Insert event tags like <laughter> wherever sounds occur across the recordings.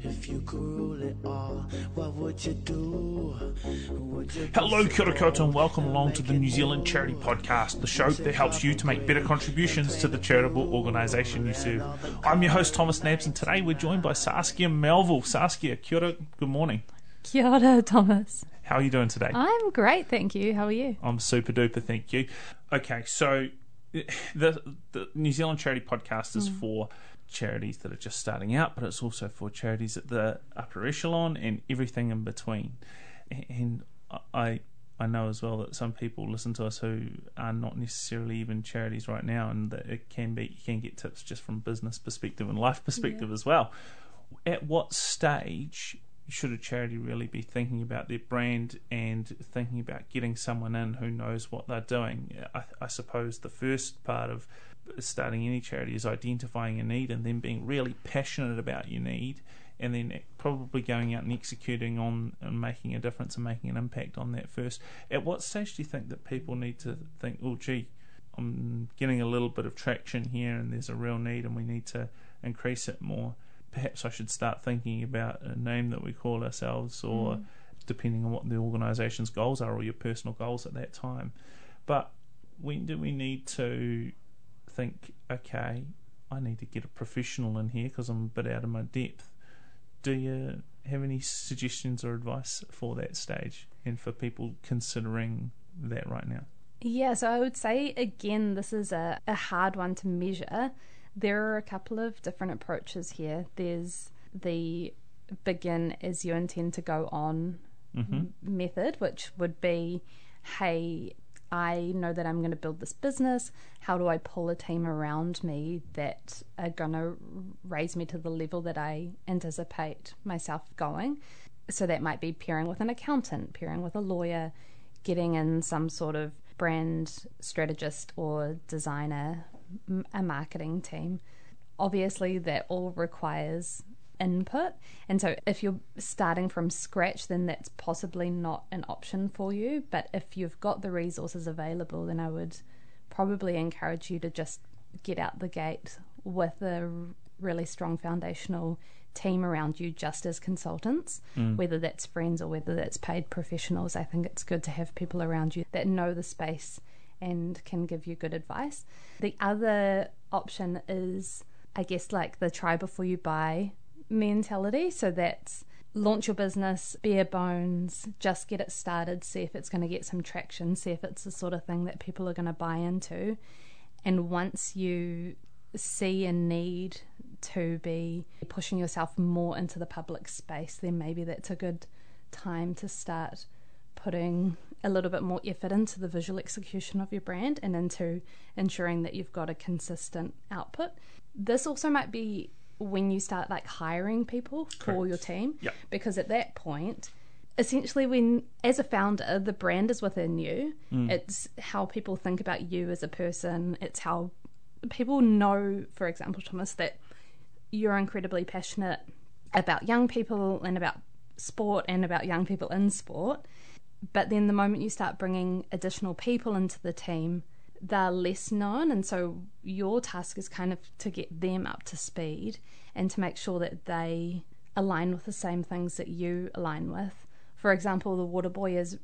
If you could rule it all, what would you do? Would you Hello, kia ora and welcome along to the New Zealand Charity Podcast, the show that helps you to make better contributions to the charitable organisation you serve. I'm your host, Thomas Nabbs, and today we're joined by Saskia Melville. Saskia, kia ora, good morning. Kia ora, Thomas. How are you doing today? I'm great, thank you. How are you? I'm super duper, thank you. Okay, so the, the New Zealand Charity Podcast is hmm. for charities that are just starting out, but it's also for charities at the upper echelon and everything in between. And I I know as well that some people listen to us who are not necessarily even charities right now, and that it can be you can get tips just from business perspective and life perspective as well. At what stage should a charity really be thinking about their brand and thinking about getting someone in who knows what they're doing? I, I suppose the first part of starting any charity is identifying a need and then being really passionate about your need and then probably going out and executing on and making a difference and making an impact on that first. At what stage do you think that people need to think, oh, gee, I'm getting a little bit of traction here and there's a real need and we need to increase it more? Perhaps I should start thinking about a name that we call ourselves or mm. depending on what the organisation's goals are or your personal goals at that time. But when do we need to think, okay, I need to get a professional in here because I'm a bit out of my depth? Do you have any suggestions or advice for that stage and for people considering that right now? Yeah, so I would say again, this is a, a hard one to measure. There are a couple of different approaches here. There's the begin as you intend to go on mm-hmm. m- method, which would be, hey, I know that I'm going to build this business. How do I pull a team around me that are going to raise me to the level that I anticipate myself going? So that might be pairing with an accountant, pairing with a lawyer, getting in some sort of brand strategist or designer, a marketing team. Obviously, that all requires input. And so, if you're starting from scratch, then that's possibly not an option for you. But if you've got the resources available, then I would probably encourage you to just get out the gate with a really strong foundational team around you just as consultants, mm. whether that's friends or whether that's paid professionals. I think it's good to have people around you that know the space and can give you good advice. The other option is, I guess, like the try before you buy mentality. So that's launch your business, bare bones, just get it started, see if it's going to get some traction, see if it's the sort of thing that people are going to buy into. And once you see a need to be pushing yourself more into the public space, then maybe that's a good time to start putting a little bit more effort into the visual execution of your brand and into ensuring that you've got a consistent output. This also might be when you start like hiring people for your team Yep. because at that point essentially when as a founder the brand is within you. Mm. It's how people think about you as a person. It's how people know for example thomas that you're incredibly passionate about young people and about sport and about young people in sport but then the moment you start bringing additional people into the team they're less known and so your task is kind of to get them up to speed and to make sure that they align with the same things that you align with. For example the water boy is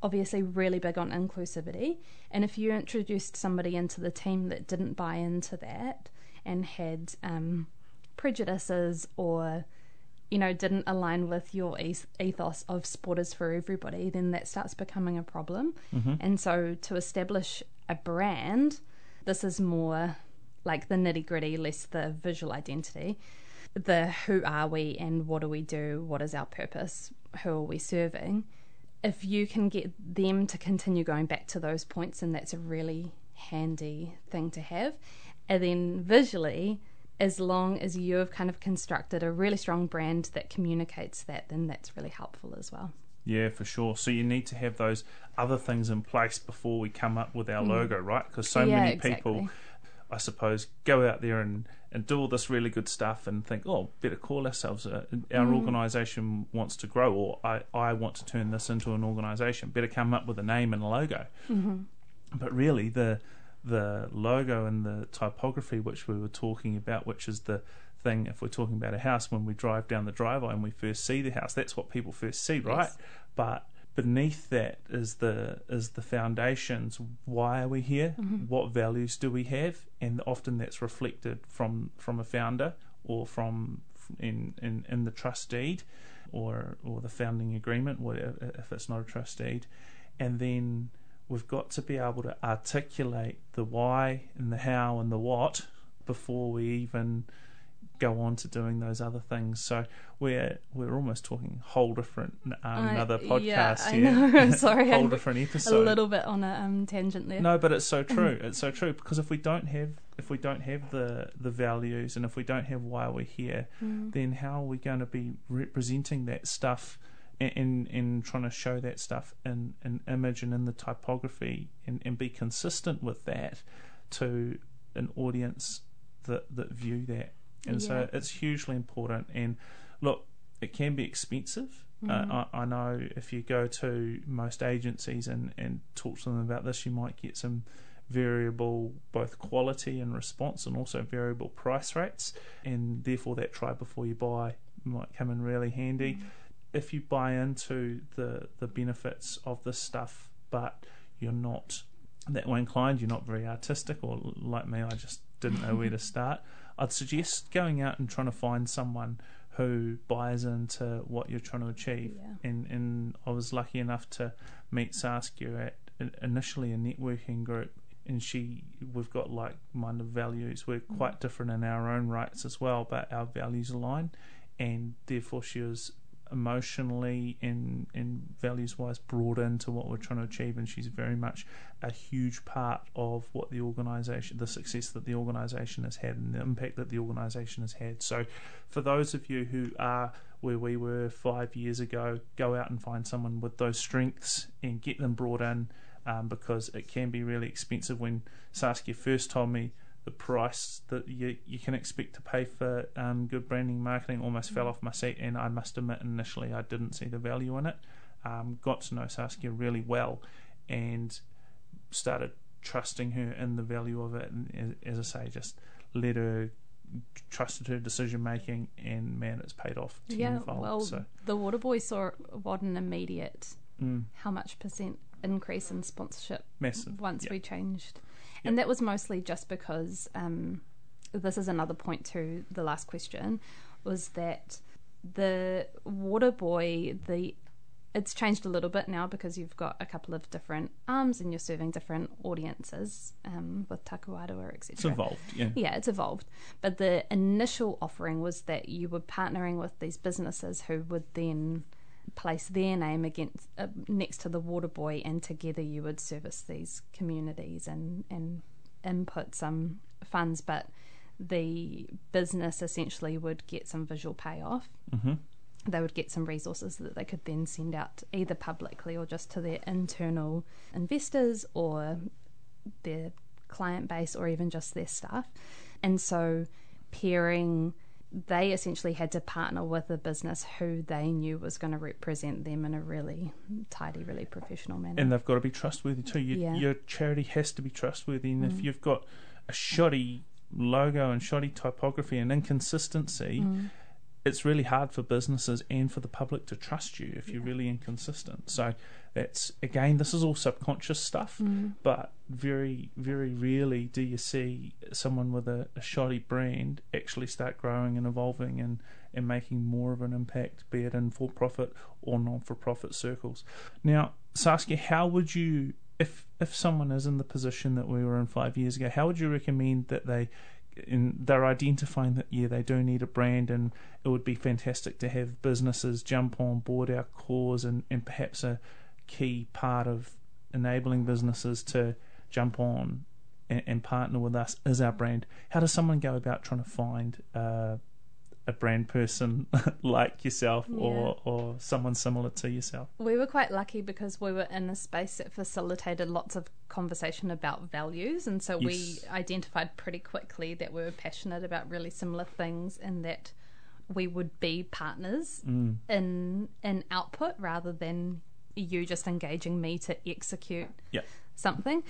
obviously really big on inclusivity and if you introduced somebody into the team that didn't buy into that and had um, prejudices or you know didn't align with your ethos of sport is for everybody then that starts becoming a problem. Mm-hmm. And so to establish a brand this is more like the nitty gritty less the visual identity. The who are we and what do we do? What is our purpose? Who are we serving? If you can get them to continue going back to those points and that's a really handy thing to have. And then visually, as long as you have kind of constructed a really strong brand that communicates that, then that's really helpful as well. Yeah, for sure. So you need to have those other things in place before we come up with our logo, right? Because so Mm. Yeah, many exactly. people, I suppose, go out there and, and do all this really good stuff and think, oh, better call ourselves. A, our Mm. organisation wants to grow, or I, I want to turn this into an organisation. Better come up with a name and a logo. Mm-hmm. But really, the the logo and the typography, which we were talking about, which is the thing, if we're talking about a house, when we drive down the driveway and we first see the house, that's what people first see, right? Yes. But beneath that is the is the foundations. Why are we here? Mm-hmm. What values do we have? And often that's reflected from from a founder or from in in, in the trust deed or or the founding agreement, whatever if it's not a trust deed, and then we've got to be able to articulate the why and the how and the what before we even go on to doing those other things. So we're we're almost talking whole different um, I- another yeah, podcast I here. know. I'm <laughs> sorry, whole I'm different a little bit on a um, tangent there. No, but it's so <laughs> true. It's so true because if we don't have if we don't have the the values and if we don't have why we're here, Mm. then how are we going to be representing that stuff and and, and trying to show that stuff in an image and in the typography and, and be consistent with that to an audience that that view that. And so it's hugely important. And look, it can be expensive. Uh, I, I know if you go to most agencies and, and talk to them about this, you might get some variable both quality and response and also variable price rates and therefore that try before you buy might come in really handy if you buy into the the benefits of this stuff but you're not that way inclined you're not very artistic or like me I just didn't know where to <laughs> start I'd suggest going out and trying to find someone who buys into what you're trying to achieve Yeah. and and I was lucky enough to meet Saskia at initially a networking group and she we've got like minded values we're quite mm. different in our own rights as well but our values align and therefore she was emotionally and and values wise brought into what we're trying to achieve and she's very much a huge part of what the organization the success that the organization has had and the impact that the organization has had. So for those of you who are where we were five years ago go out and find someone with those strengths and get them brought in um, because it can be really expensive. When Saskia first told me the price that you you can expect to pay for um, good branding marketing almost fell off my seat and I must admit initially I didn't see the value in it um, got to know Saskia really well and started trusting her in the value of it and as, as I say just let her trusted her decision making and man it's paid off tenfold. yeah, well, so the Waterboy saw what an immediate mm, how much percent increase in sponsorship massive once yeah. we changed. And that was mostly just because um, this is another point to the last question was that the water boy the it's changed a little bit now because you've got a couple of different arms and you're serving different audiences um, with Takuaroa, etc. it's evolved yeah Yeah, it's evolved. But the initial offering was that you were partnering with these businesses who would then place their name against uh, next to the water boy and together you would service these communities and and input some funds but the business essentially would get some visual payoff hmm they would get some resources that they could then send out either publicly or just to their internal investors or their client base or even just their staff. And so pairing they essentially had to partner with a business who they knew was going to represent them in a really tidy, really professional manner. and they've got to be trustworthy too. You, Yeah. Your charity has to be trustworthy, and if Mm. you've got a shoddy logo and shoddy typography and inconsistency, Mm. It's really hard for businesses and for the public to trust you if you're really inconsistent. So that's again, this is all subconscious stuff, Mm. but very, very rarely do you see someone with a, a shoddy brand actually start growing and evolving and, and making more of an impact, be it in for profit or non for profit circles. Now, Saskia, how would you if if someone is in the position that we were in five years ago, how would you recommend that they in, they're identifying that yeah they do need a brand and it would be fantastic to have businesses jump on board our cause and, and perhaps a key part of enabling businesses to jump on and, and partner with us is our brand. How does someone go about trying to find uh, a brand person <laughs> like yourself or, or someone similar to yourself? We were quite lucky because we were in a space that facilitated lots of conversation about values, and so we identified pretty quickly that we were passionate about really similar things, and that we would be partners Mm. in in output rather than you just engaging me to execute Yeah. something.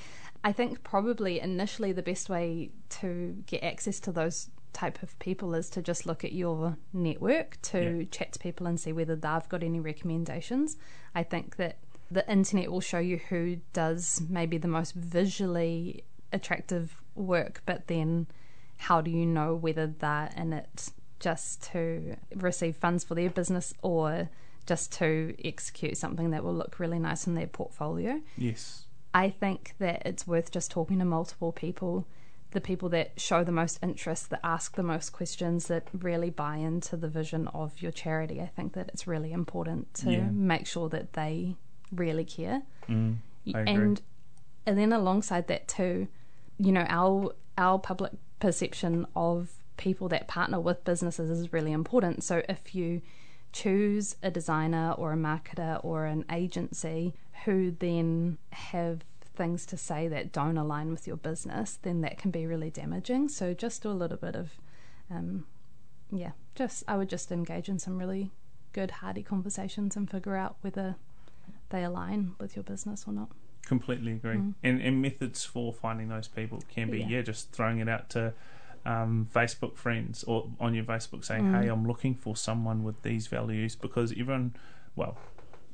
I think probably initially the best way to get access to those type of people is to just look at your network to Yeah. chat to people and see whether they've got any recommendations. I think that the internet will show you who does maybe the most visually attractive work, but then how do you know whether they're in it just to receive funds for their business or just to execute something that will look really nice in their portfolio? Yes. I think that it's worth just talking to multiple people, the people that show the most interest, that ask the most questions, that really buy into the vision of your charity. I think that it's really important to Yeah. make sure that they really care. Mm, And and then alongside that too, you know, our our public perception of people that partner with businesses is really important. So if you choose a designer or a marketer or an agency who then have things to say that don't align with your business, then that can be really damaging. So just do a little bit of, um, yeah, just I would just engage in some really good, hearty conversations and figure out whether they align with your business or not. Completely agree. And and methods for finding those people can be Yeah. yeah, just throwing it out to um, Facebook friends or on your Facebook saying, "Hey, I'm looking for someone with these values," because everyone, well,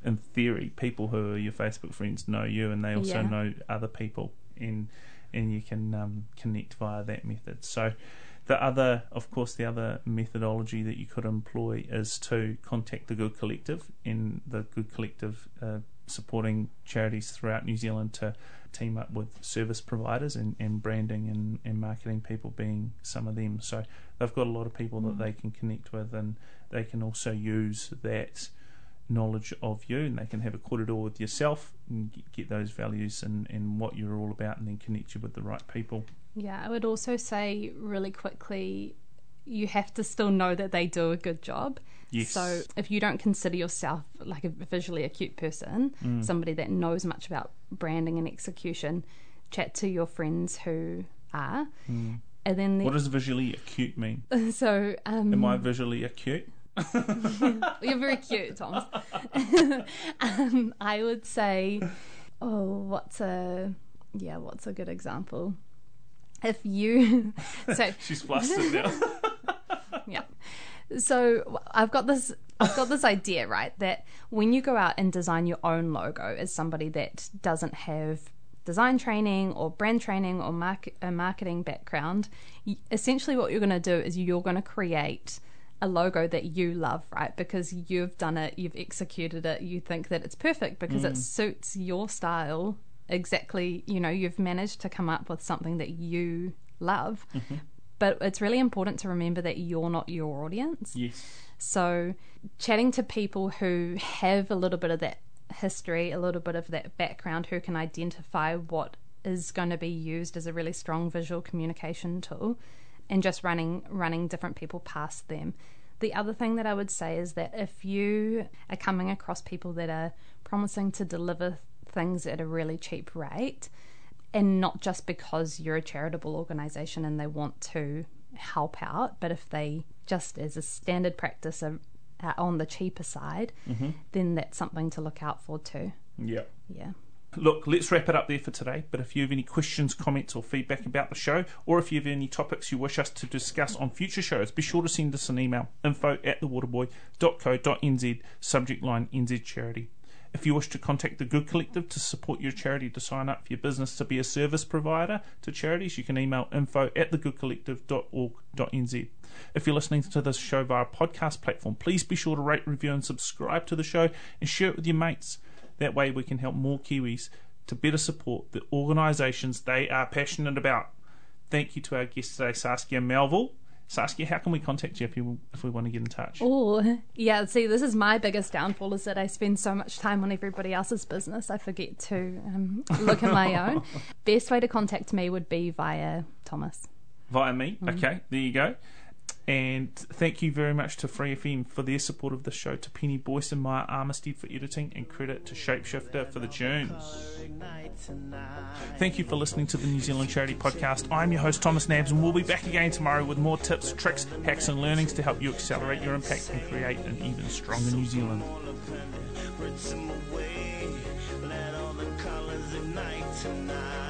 in theory, people who are your Facebook friends know you, and they also Yeah. know other people, and and you can um, connect via that method. So. The other, of course, the other methodology that you could employ is to contact the Good Collective, in the Good Collective uh, supporting charities throughout New Zealand to team up with service providers and, and branding and, and marketing people being some of them. So they've got a lot of people that they can connect with and they can also use that knowledge of you and they can have a korero with yourself and get, those values and, and what you're all about and then connect you with the right people. Yeah, I would also say really quickly you have to still know that they do a good job. Yes. So if you don't consider yourself like a visually acute person, Mm. somebody that knows much about branding and execution, chat to your friends who are. And then the, Mm. What does visually acute mean? <laughs> so um, Am I visually acute? <laughs> You're very cute, Tom. <laughs> um, I would say, oh, what's a yeah, what's a good example? If you <laughs> so She's flustered now. yeah, so I've got this I've got this idea right that when you go out and design your own logo as somebody that doesn't have design training or brand training or market, a marketing background, essentially what you're going to do is you're going to create a logo that you love, right? Because you've done it, you've executed it, you think that it's perfect because it mm. suits your style exactly. You know, you've managed to come up with something that you love. Mm-hmm. But it's really important to remember that you're not your audience. yes. So, chatting to people who have a little bit of that history, a little bit of that background, who can identify what is going to be used as a really strong visual communication tool, and just running running different people past them. The other thing that I would say is that if you are coming across people that are promising to deliver things at a really cheap rate, and not just because you're a charitable organization and they want to help out, but if they just as a standard practice are, are on the cheaper side, mm-hmm. then that's something to look out for too. Yeah. Yeah. Look, let's wrap it up there for today. But if you have any questions, comments, or feedback about the show, or if you have any topics you wish us to discuss on future shows, be sure to send us an email info at thewaterboy.co.nz, subject line NZ Charity. If you wish to contact the Good Collective to support your charity to sign up for your business to be a service provider to charities, you can email info at thegoodcollective.org.nz. If you're listening to this show via podcast platform, please be sure to rate, review, and subscribe to the show and share it with your mates. That way, we can help more Kiwis to better support the organisations they are passionate about. Thank you to our guest today, Saskia Melville. Saskia, how can we contact you if, you, if we want to get in touch? Oh, yeah. See, this is my biggest downfall is that I spend so much time on everybody else's business. I forget to um, look at my <laughs> own. Best way to contact me would be via Thomas. Via me. Okay, there you go. And thank you very much to Free FM for their support of the show, to Penny Boyce and Maya Armistead for editing, and credit to Shapeshifter for the tunes. Thank you for listening to the New Zealand Charity Podcast. I'm your host, Thomas Nabbs, and we'll be back again tomorrow with more tips, tricks, hacks, and learnings to help you accelerate your impact and create an even stronger New Zealand. Let all the colors ignite tonight.